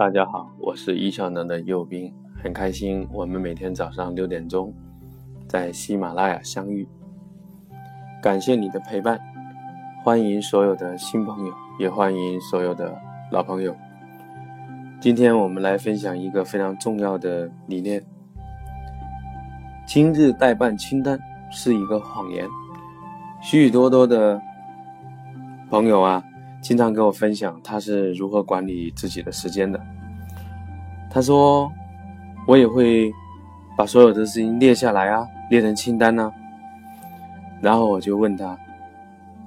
大家好，我是易效能的右斌，很开心我们每天早上六点钟在喜马拉雅相遇，感谢你的陪伴，欢迎所有的新朋友，也欢迎所有的老朋友。今天我们来分享一个非常重要的理念：今日代办清单是一个谎言。许许多多的朋友啊。经常跟我分享他是如何管理自己的时间的。他说：“我也会把所有的事情列下来啊，列成清单呢。”然后我就问他：“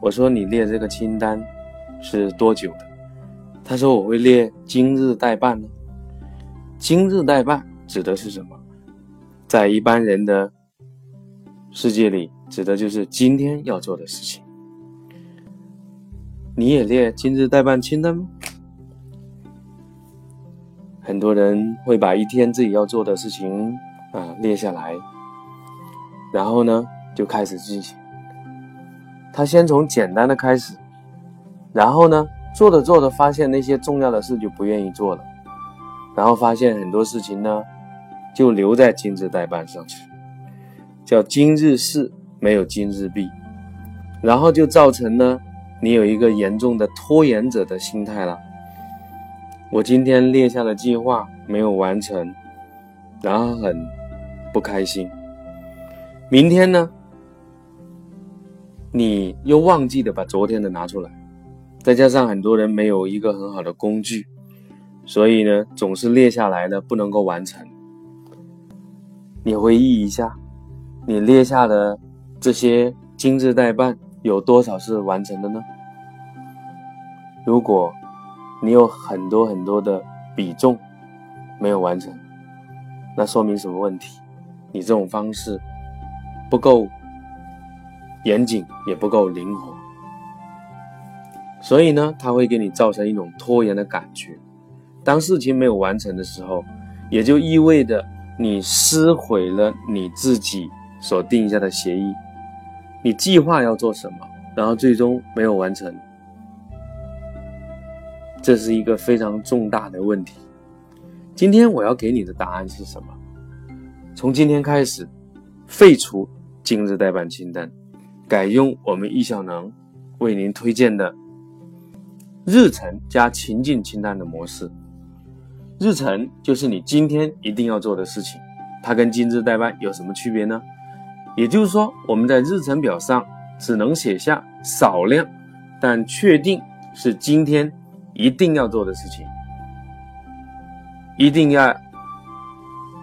我说你列这个清单是多久的？”他说：“我会列今日代办呢。今日代办指的是什么？在一般人的世界里，指的就是今天要做的事情。”你也列今日代办清单吗？很多人会把一天自己要做的事情啊列下来，然后呢就开始进行。他先从简单的开始，然后呢做着做着发现那些重要的事就不愿意做了，然后发现很多事情呢就留在今日代办上去，叫今日事没有今日毕，然后就造成呢。你有一个严重的拖延者的心态了。我今天列下的计划没有完成，然后很不开心。明天呢，你又忘记的把昨天的拿出来，再加上很多人没有一个很好的工具，所以呢，总是列下来的不能够完成。你回忆一下，你列下的这些今日代办。有多少是完成的呢？如果你有很多很多的比重没有完成，那说明什么问题？你这种方式不够严谨，也不够灵活，所以呢，它会给你造成一种拖延的感觉。当事情没有完成的时候，也就意味着你撕毁了你自己所定下的协议。你计划要做什么，然后最终没有完成，这是一个非常重大的问题。今天我要给你的答案是什么？从今天开始，废除今日代办清单，改用我们易效能为您推荐的日程加情境清单的模式。日程就是你今天一定要做的事情，它跟今日代办有什么区别呢？也就是说，我们在日程表上只能写下少量，但确定是今天一定要做的事情，一定要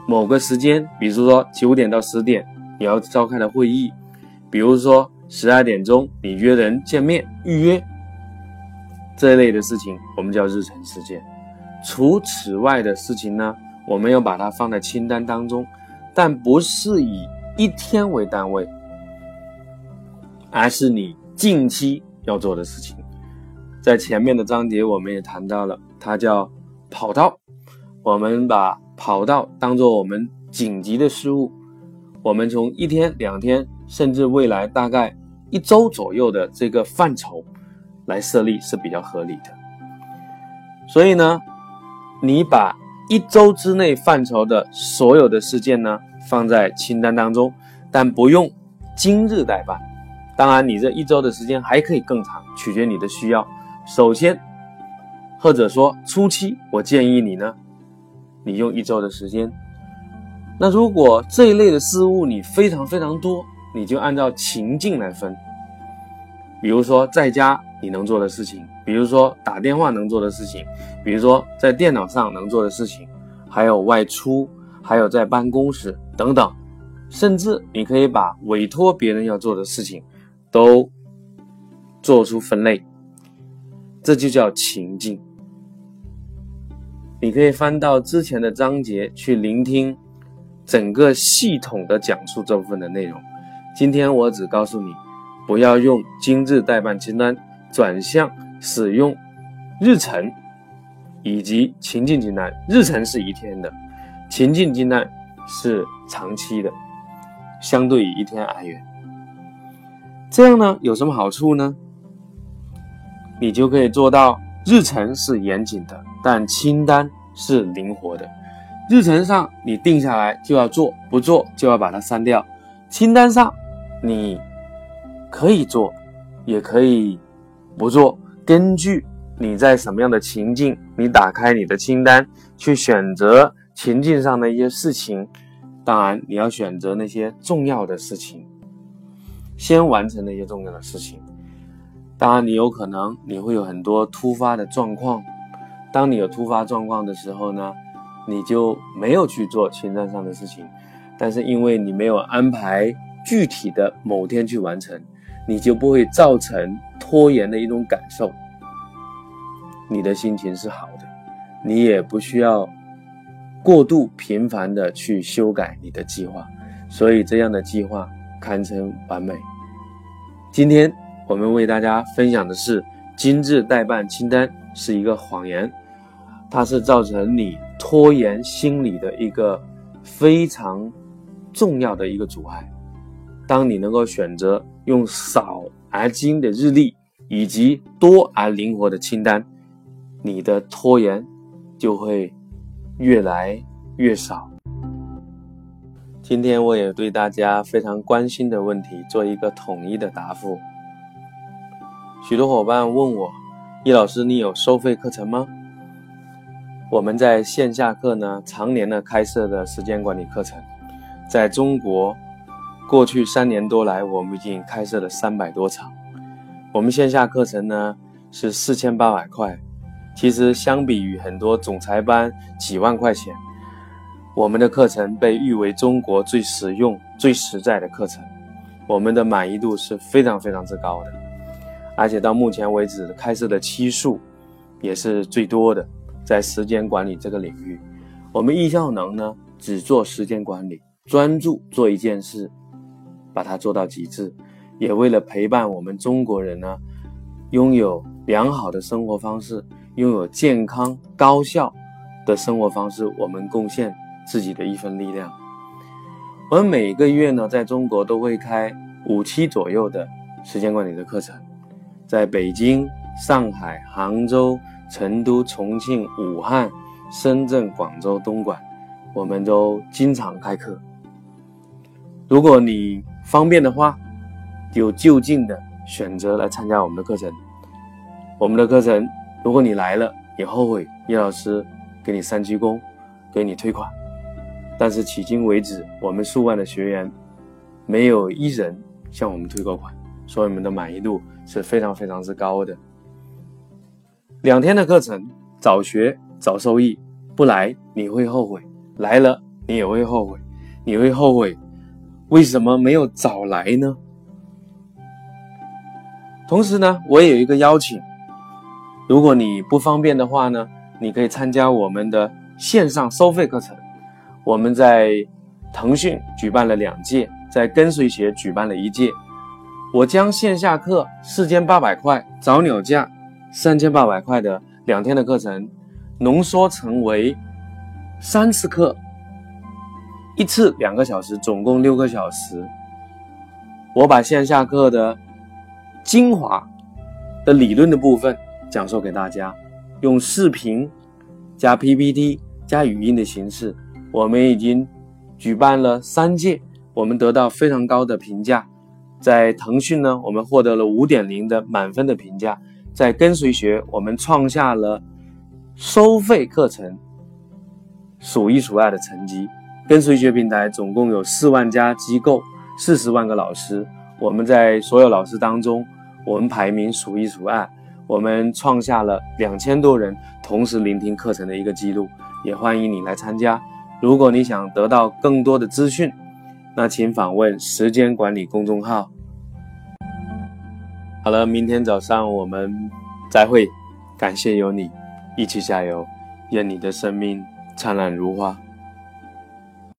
某个时间，比如说九点到十点你要召开的会议，比如说十二点钟你约人见面预约这一类的事情，我们叫日程事件。除此外的事情呢，我们要把它放在清单当中，但不是以。一天为单位，而是你近期要做的事情。在前面的章节我们也谈到了，它叫跑道。我们把跑道当做我们紧急的事务，我们从一天、两天，甚至未来大概一周左右的这个范畴来设立是比较合理的。所以呢，你把一周之内范畴的所有的事件呢。放在清单当中，但不用今日代办。当然，你这一周的时间还可以更长，取决你的需要。首先，或者说初期，我建议你呢，你用一周的时间。那如果这一类的事物你非常非常多，你就按照情境来分。比如说在家你能做的事情，比如说打电话能做的事情，比如说在电脑上能做的事情，还有外出。还有在办公室等等，甚至你可以把委托别人要做的事情都做出分类，这就叫情境。你可以翻到之前的章节去聆听整个系统的讲述这部分的内容。今天我只告诉你，不要用今日代办清单，转向使用日程以及情境清单。日程是一天的。情境清单是长期的，相对于一天而言，这样呢有什么好处呢？你就可以做到日程是严谨的，但清单是灵活的。日程上你定下来就要做，不做就要把它删掉。清单上你可以做，也可以不做，根据你在什么样的情境，你打开你的清单去选择情境上的一些事情。当然，你要选择那些重要的事情，先完成那些重要的事情。当然，你有可能你会有很多突发的状况。当你有突发状况的时候呢，你就没有去做清单上的事情。但是因为你没有安排具体的某天去完成，你就不会造成拖延的一种感受。你的心情是好的，你也不需要过度频繁的去修改你的计划，所以这样的计划堪称完美。今天。我们为大家分享的是精致代办清单是一个谎言，它是造成你拖延心理的一个非常重要的一个阻碍。当你能够选择用少而精的日历，以及多而灵活的清单，你的拖延就会越来越少。今天我也对大家非常关心的问题做一个统一的答复。许多伙伴问我：“易老师，你有收费课程吗？”我们在线下课呢，常年的开设的时间管理课程，在中国过去三年多来，我们已经开设了三百多场。我们线下课程呢是四千八百块，其实相比于很多总裁班几万块钱，我们的课程被誉为中国最实用、最实在的课程，我们的满意度是非常非常之高的。而且到目前为止开设的期数也是最多的，在时间管理这个领域，我们易效能呢只做时间管理，专注做一件事，把它做到极致，也为了陪伴我们中国人呢，拥有良好的生活方式，拥有健康高效的生活方式，我们贡献自己的一份力量。我们每个月呢，在中国都会开五期左右的时间管理的课程。在北京、上海、杭州、成都、重庆、武汉、深圳、广州、东莞，我们都经常开课。如果你方便的话，就就近的选择来参加我们的课程。我们的课程，如果你来了，你后悔，叶老师给你三鞠躬，给你退款。但是迄今为止，我们数万的学员，没有一人向我们退过款。所以我们的满意度是非常非常之高的。两天的课程，早学早受益，不来你会后悔，来了你也会后悔，你会后悔为什么没有早来呢？同时呢，我也有一个邀请，如果你不方便的话呢，你可以参加我们的线上收费课程。我们在腾讯举办了两届，在跟随学举办了一届。我将线下课四千八百块早鸟价三千八百块的两天的课程，浓缩成为三次课，一次两个小时，总共六个小时。我把线下课的精华的理论的部分讲授给大家，用视频加 PPT 加语音的形式，我们已经举办了三届，我们得到非常高的评价。在腾讯呢，我们获得了五点零的满分的评价；在跟随学，我们创下了收费课程数一数二的成绩。跟随学平台总共有四万家机构，四十万个老师，我们在所有老师当中，我们排名数一数二。我们创下了两千多人同时聆听课程的一个记录，也欢迎你来参加。如果你想得到更多的资讯，那请访问时间管理公众号。好了，明天早上我们再会，感谢有你，一起加油，愿你的生命灿烂如花。